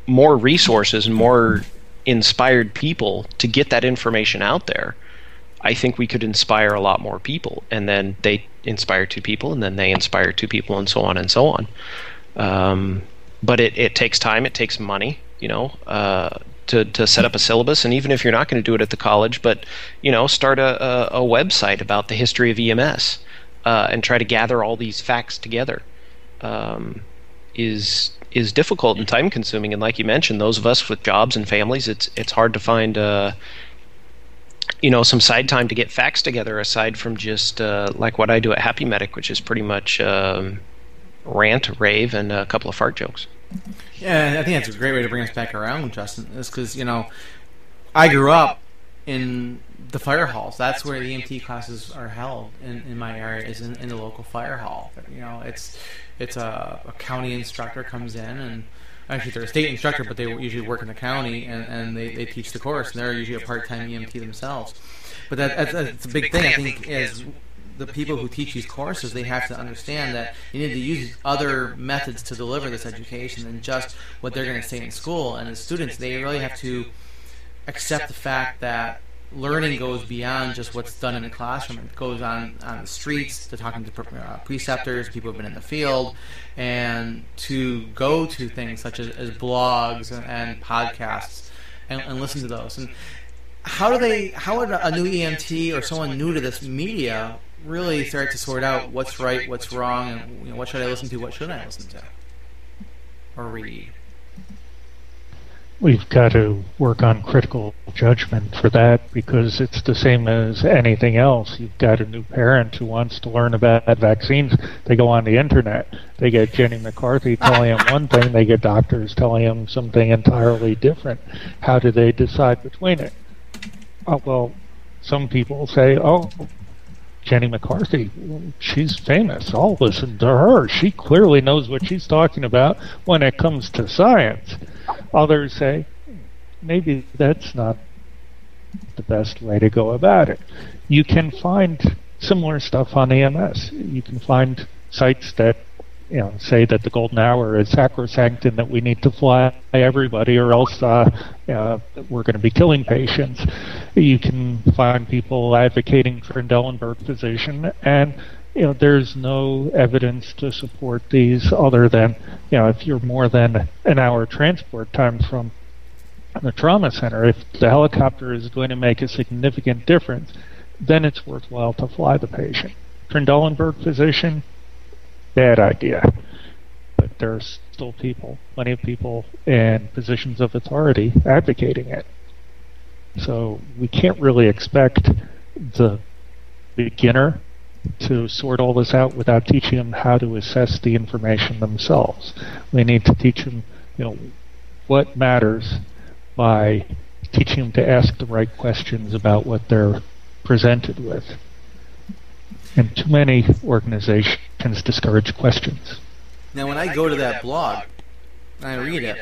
more resources and more inspired people to get that information out there, I think we could inspire a lot more people. And then they inspire two people, and then they inspire two people, and so on and so on. Um, but it, it takes time, it takes money, you know, uh, to, to set up a syllabus. And even if you're not going to do it at the college, but, you know, start a, a, a website about the history of EMS uh, and try to gather all these facts together. Um, is is difficult and time consuming and like you mentioned those of us with jobs and families it's it's hard to find uh, you know some side time to get facts together aside from just uh, like what I do at Happy Medic, which is pretty much um, rant, rave, and a couple of fart jokes. Yeah, I think that's a great way to bring us back around, Justin. Is because you know I grew up in the fire halls. That's where the EMT classes are held in, in my area. Is in, in the local fire hall. You know, it's it's a, a county instructor comes in and actually they're a state instructor, but they usually work in the county and, and they, they teach the course, and they're usually a part-time EMT themselves. But that, that's, that's a big thing, I think, is the people who teach these courses, they have to understand that you need to use other methods to deliver this education than just what they're going to say in school. And as students, they really have to accept the fact that learning goes beyond just what's done in the classroom. It goes on on the streets to talking to uh, preceptors, people who've been in the field, and to go to things such as, as blogs and, and podcasts and, and, listen to those. And how do they? How would a new EMT or someone new to this media really start to sort out what's right, what's wrong, and you know, what should I listen to, what shouldn't I listen to, or read? we've got to work on critical judgment for that because it's the same as anything else. You've got a new parent who wants to learn about vaccines. They go on the internet. They get Jenny McCarthy telling them one thing. They get doctors telling them something entirely different. How do they decide between it? Oh, well, some people say, oh, Jenny McCarthy, she's famous. I'll listen to her. She clearly knows what she's talking about when it comes to science. Others say, maybe that's not the best way to go about it. You can find similar stuff on EMS. You can find sites that you know, say that the golden hour is sacrosanct and that we need to fly everybody or else uh, uh, we're going to be killing patients. You can find people advocating for Trendelenburg position and you know, there's no evidence to support these other than, you know, if you're more than an hour transport time from the trauma center, if the helicopter is going to make a significant difference, then it's worthwhile to fly the patient. Trendelenburg position, bad idea. But there are still people, plenty of people in positions of authority advocating it. So we can't really expect the beginner to sort all this out without teaching them how to assess the information themselves. We need to teach them, you know, what matters by teaching them to ask the right questions about what they're presented with. And too many organizations discourage questions. Now, when I go to that blog and I read it,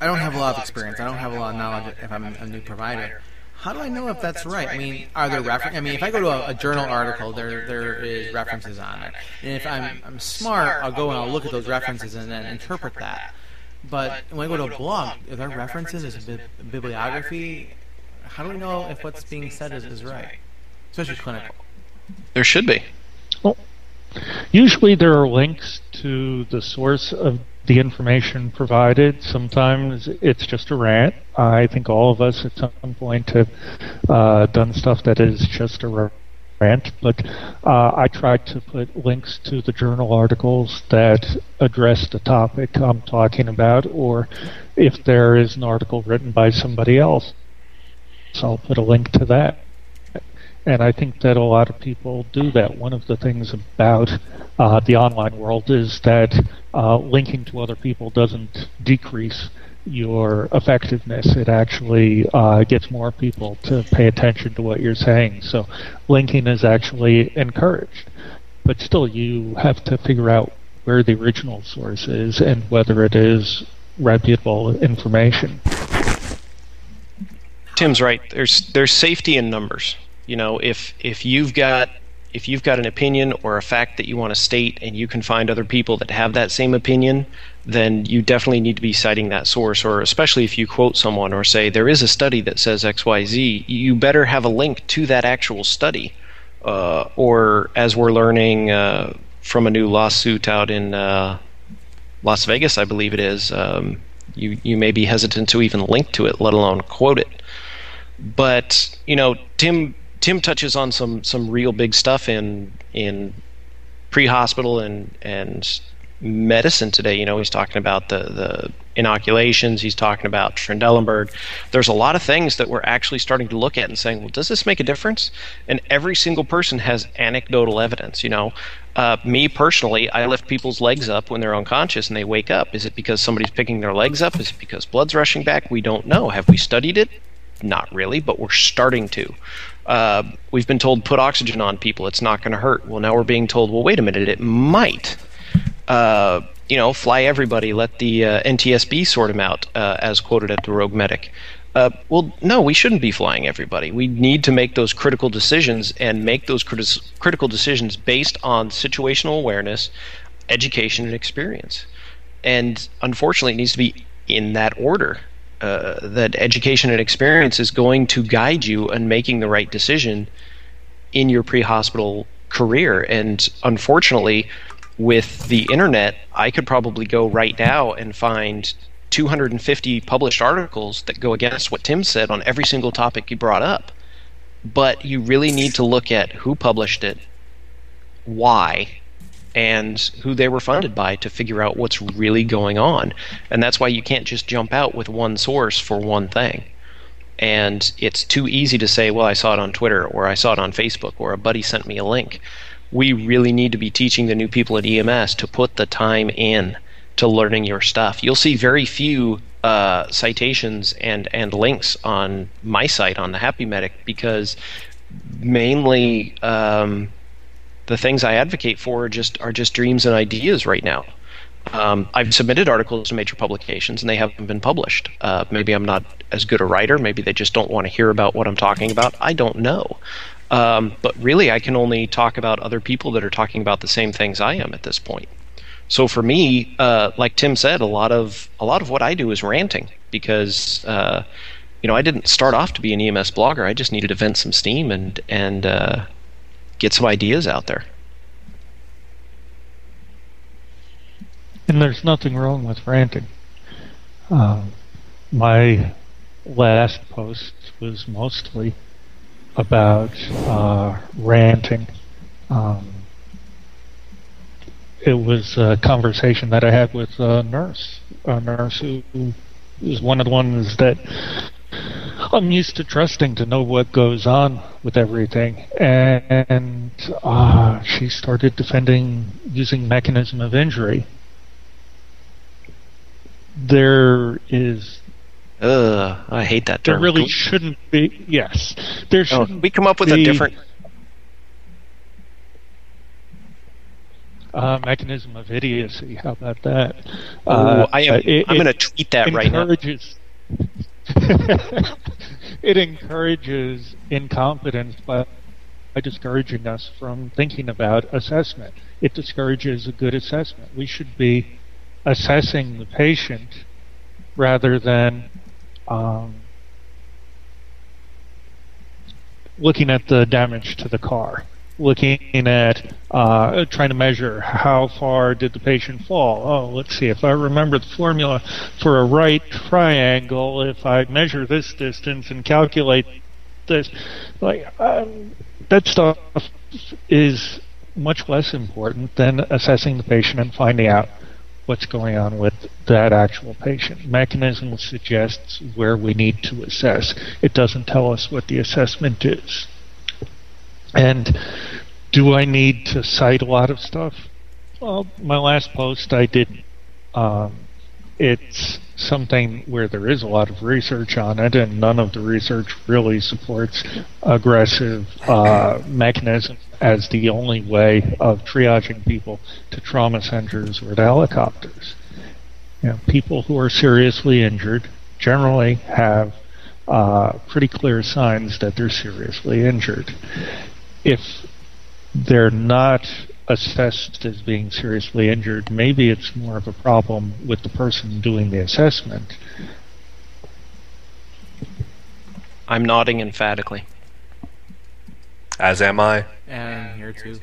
I don't have a lot of experience. I don't have a lot of knowledge if I'm a new provider. How do I know if that's right? I mean, are there references? I mean, if I go to a, a, journal article, there there is references on it, and if I'm I'm smart, I'll go and I'll look at those references and then interpret that. But when I go to a blog, are there references? Is it bibliography? How do we know if what's being said is, is right, especially clinical? There should be. Well, Usually there are links to the source of the information provided. Sometimes it's just a rant. I think all of us at some point have uh, done stuff that is just a rant, but uh, I try to put links to the journal articles that address the topic I'm talking about, or if there is an article written by somebody else, so I'll put a link to that. And I think that a lot of people do that. One of the things about uh, the online world is that uh, linking to other people doesn't decrease your effectiveness. It actually uh, gets more people to pay attention to what you're saying. So linking is actually encouraged. But still, you have to figure out where the original source is and whether it is reputable information. Tim's right. There's there's safety in numbers. You know, if if you've got if you've got an opinion or a fact that you want to state and you can find other people that have that same opinion, then you definitely need to be citing that source or especially if you quote someone or say there is a study that says XYZ, you better have a link to that actual study. Uh, or as we're learning uh, from a new lawsuit out in uh, Las Vegas, I believe it is, um, you, you may be hesitant to even link to it, let alone quote it. But, you know, Tim Tim touches on some some real big stuff in in pre-hospital and and medicine today. You know, he's talking about the the inoculations. He's talking about Trendelenburg. There's a lot of things that we're actually starting to look at and saying, well, does this make a difference? And every single person has anecdotal evidence. You know, uh, me personally, I lift people's legs up when they're unconscious and they wake up. Is it because somebody's picking their legs up? Is it because blood's rushing back? We don't know. Have we studied it? Not really, but we're starting to. Uh, we've been told put oxygen on people; it's not going to hurt. Well, now we're being told, well, wait a minute, it might. Uh, you know, fly everybody, let the uh, NTSB sort them out, uh, as quoted at the Rogue Medic. Uh, well, no, we shouldn't be flying everybody. We need to make those critical decisions and make those criti- critical decisions based on situational awareness, education, and experience. And unfortunately, it needs to be in that order. Uh, that education and experience is going to guide you in making the right decision in your pre-hospital career. And unfortunately, with the internet, I could probably go right now and find 250 published articles that go against what Tim said on every single topic he brought up. But you really need to look at who published it, why, and who they were funded by to figure out what's really going on. And that's why you can't just jump out with one source for one thing. And it's too easy to say, well, I saw it on Twitter or I saw it on Facebook or a buddy sent me a link. We really need to be teaching the new people at EMS to put the time in to learning your stuff. You'll see very few uh, citations and, and links on my site on the Happy Medic because mainly um, the things I advocate for are just are just dreams and ideas right now. Um, I've submitted articles to major publications and they haven't been published. Uh, maybe I'm not as good a writer. Maybe they just don't want to hear about what I'm talking about. I don't know. Um, but really, I can only talk about other people that are talking about the same things I am at this point. So for me, uh, like Tim said, a lot of a lot of what I do is ranting because uh, you know I didn't start off to be an EMS blogger. I just needed to vent some steam and and uh, get some ideas out there. And there's nothing wrong with ranting. Um, my last post was mostly about uh, ranting. Um, it was a conversation that I had with a nurse, a nurse who is one of the ones that I'm used to trusting to know what goes on with everything. And uh, she started defending using mechanism of injury. There is. Ugh, I hate that term. There really shouldn't be. Yes, there Oh, we come up with a different. uh, mechanism of idiocy. How about that? Ooh, Uh, I am. it- I'm going to tweet that right now. encourages. it encourages incompetence by, by discouraging us from thinking about assessment. It discourages a good assessment. We should be assessing the patient rather than um, looking at the damage to the car. Looking at uh, trying to measure how far did the patient fall. Oh, let's see. If I remember the formula for a right triangle, if I measure this distance and calculate this, like um, that stuff is much less important than assessing the patient and finding out what's going on with that actual patient. Mechanism suggests where we need to assess. It doesn't tell us what the assessment is. And do I need to cite a lot of stuff? Well, my last post I didn't. Um, it's something where there is a lot of research on it, and none of the research really supports aggressive uh, as the only way of triaging people to trauma centers or to helicopters. You know, people who are seriously injured generally have uh, pretty clear signs that they're seriously injured. If they're not assessed as being seriously injured, maybe it's more of a problem with the person doing the assessment. I'm nodding emphatically. As am I. And here too.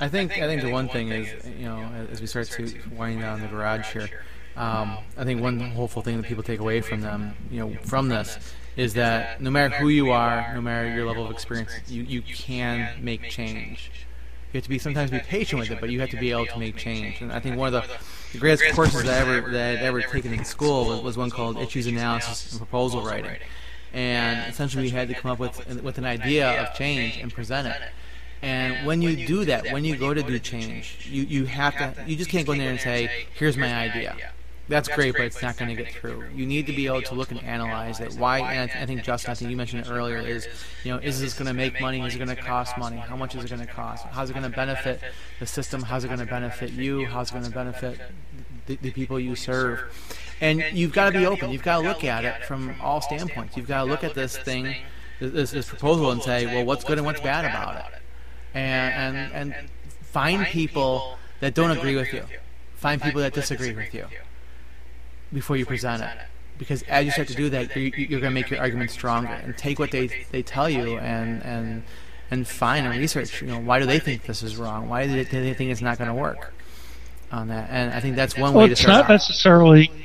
I think I think the one thing is you know as we start to wind down the garage here, um, I think one hopeful thing that people take away from them you know from this is that no matter who you are, no matter your level of experience, you, you can make change. You have to be sometimes be patient with it, but you have to be able to make change. And I think one of the, the greatest courses that I ever that I'd ever taken in school was, was one called Issues Analysis and Proposal Writing. And essentially, we had to come up with with an idea of change and present it. And when you do that, when you go to do change, you, you have to you just can't go in there and say, "Here's my idea." That's great, but it's not going to get through. You need to be able to look and analyze it. Why? And I think Justin, I think you mentioned it earlier. Is you know, is this going to make money? Is it going to cost money? How much is it going to cost? How's it going to benefit the system? How's it going to benefit you? How's it going to benefit the, the people you serve? And you've got to be open. You've got to look at it from all standpoints. You've got to look at this thing, this, this proposal, and say, well, what's good and what's bad about it, and and and find people that don't agree with you. Find people that disagree with you before you present it. Because as you start to do that, you're, you're going to make your argument stronger and take what they, they tell you and, and, and find and research. You know, why do they think this is wrong? Why do they, do they think it's not going to work on that? And I think that's one well, way to it's not necessarily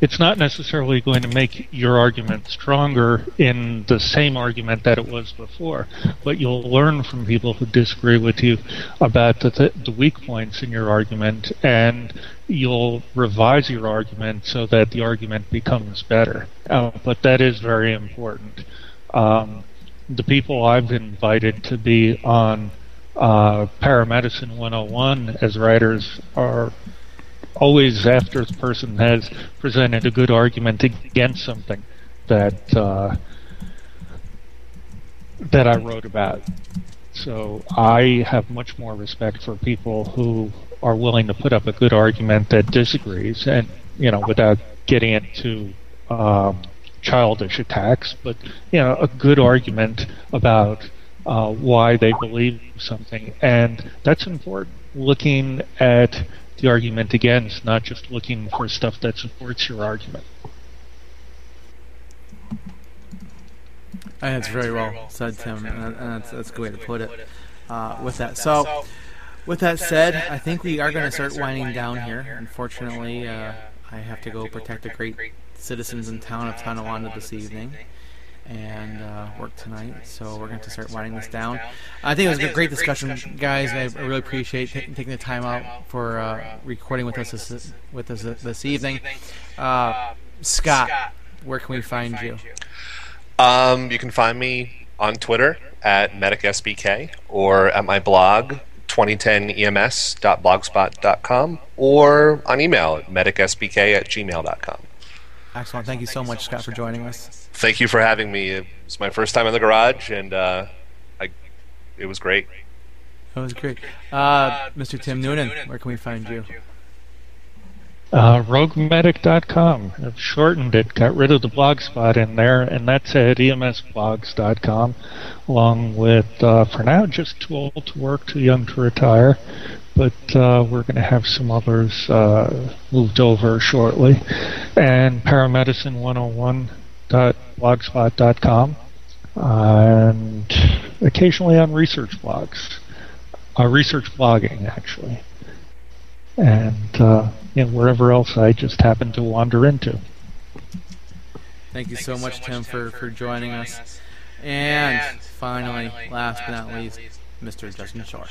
it's not necessarily going to make your argument stronger in the same argument that it was before, but you'll learn from people who disagree with you about the, th- the weak points in your argument, and you'll revise your argument so that the argument becomes better. Uh, but that is very important. Um, the people I've invited to be on uh, Paramedicine 101 as writers are always after the person has presented a good argument against something that uh, that I wrote about. So I have much more respect for people who are willing to put up a good argument that disagrees, and you know, without getting into um, childish attacks, but you know, a good argument about uh, why they believe something, and that's important. Looking at the argument again against, not just looking for stuff that supports your argument. And it's very well said, Tim, and that's, that's a good way to put it. Uh, with that, so with that said, I think we are going to start winding down here. Unfortunately, uh, I have to go protect the great citizens in town of Tonawanda this evening and uh, work tonight. So we're going to start winding this down. I think it was a great discussion, guys. And I really appreciate t- taking the time out for uh, recording with us this, with us this evening. Uh, Scott, where can we find you? Um, you can find me on Twitter at MedicSBK or at my blog 2010ems.blogspot.com or on email at medicsbk at gmail.com. Excellent. Thank you so much, Scott, for joining us. Thank you for having me. It was my first time in the garage, and uh, I, it was great. That was great. Uh, Mr. Tim Noonan, where can we find you? Uh, roguemedic.com. I've shortened it, got rid of the blog spot in there, and that's at emsblogs.com, along with, uh, for now, just too old to work, too young to retire. But uh, we're going to have some others uh, moved over shortly. And paramedicine101.blogspot.com. And occasionally on research blogs, uh, research blogging actually, and uh, you know, wherever else I just happen to wander into. Thank you so much, Tim, for, for joining us. And finally, last but not least, Mr. Justin Schor.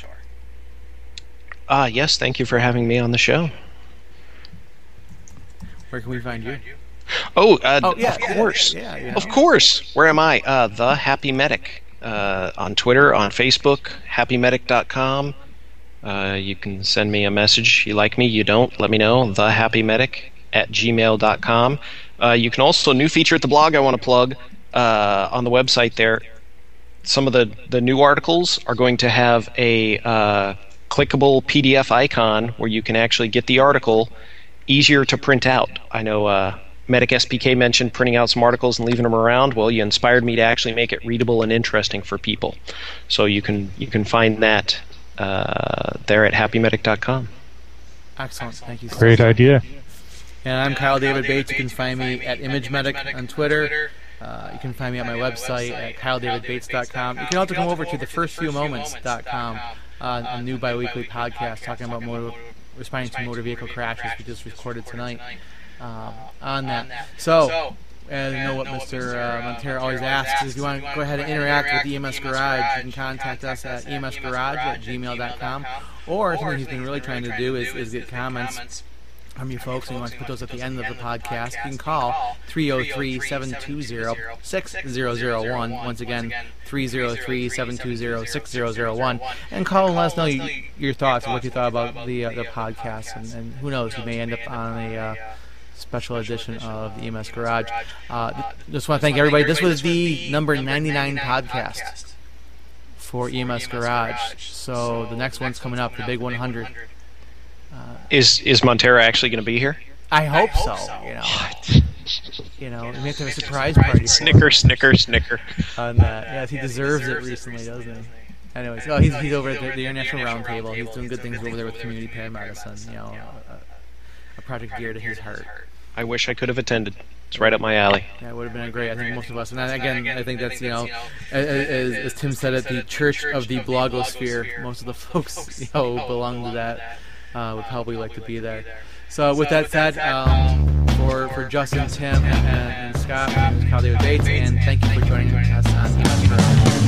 Ah, yes, thank you for having me on the show. Where can we find you? Oh, uh, Oh, yeah, of yeah, course. yeah, know. Of course. Where am I? Uh, the Happy Medic. Uh, on Twitter, on Facebook, happymedic.com. Uh, you can send me a message. You like me, you don't, let me know. Thehappymedic at gmail.com. Uh, you can also, new feature at the blog I want to plug uh, on the website there. Some of the, the new articles are going to have a uh, clickable PDF icon where you can actually get the article easier to print out. I know uh, Medic SBK mentioned printing out some articles and leaving them around. Well, you inspired me to actually make it readable and interesting for people. So you can you can find that uh, there at happymedic.com. Excellent. Thank you so Great much. idea. And I'm Kyle David Bates. You can find me at ImageMedic on Twitter. Uh, you can find me at my website at kyledavidbates.com. You can also come over to thefirstfewmoments.com, uh, a new bi-weekly podcast talking about motor, responding to motor vehicle crashes we just recorded tonight um, on that. So, and you know what Mr. Uh, Montera always asks is if you want to go ahead and interact with EMS Garage, you can contact us at emsgarage at gmail.com. Or something he's been really trying to do is, is get comments from you folks and you want to put those at the end of the podcast, you can call 303-720-6001. Once again, 303-720-6001. And call and let us know your thoughts and what you thought about the uh, the podcast. And, and who knows, you may end up on a uh, special edition of the EMS Garage. Uh, just want to thank everybody. This was the number 99 podcast for EMS Garage. So the next one's coming up, the big 100. Is is Montera actually going to be here? I hope so. You know, you know, we have to have a surprise party. Snicker, snicker, snicker. On that, yes, he deserves it recently, doesn't he? Anyways, oh, he's, he's over at the, the International Roundtable. He's doing good things over there with community paramedicine. You know, a, a project dear to his heart. I wish I could have attended. It's right up my alley. Yeah, it would have been great. I think most of us, and then, again, I think that's you know, as, as, as Tim said, at the Church of the Blogosphere, most of the folks you know who belong to that uh, would probably like to be there. So with that said, um, for for Justin, Tim, and, and Scott, my name is Kyle Bates, and thank you for joining us on the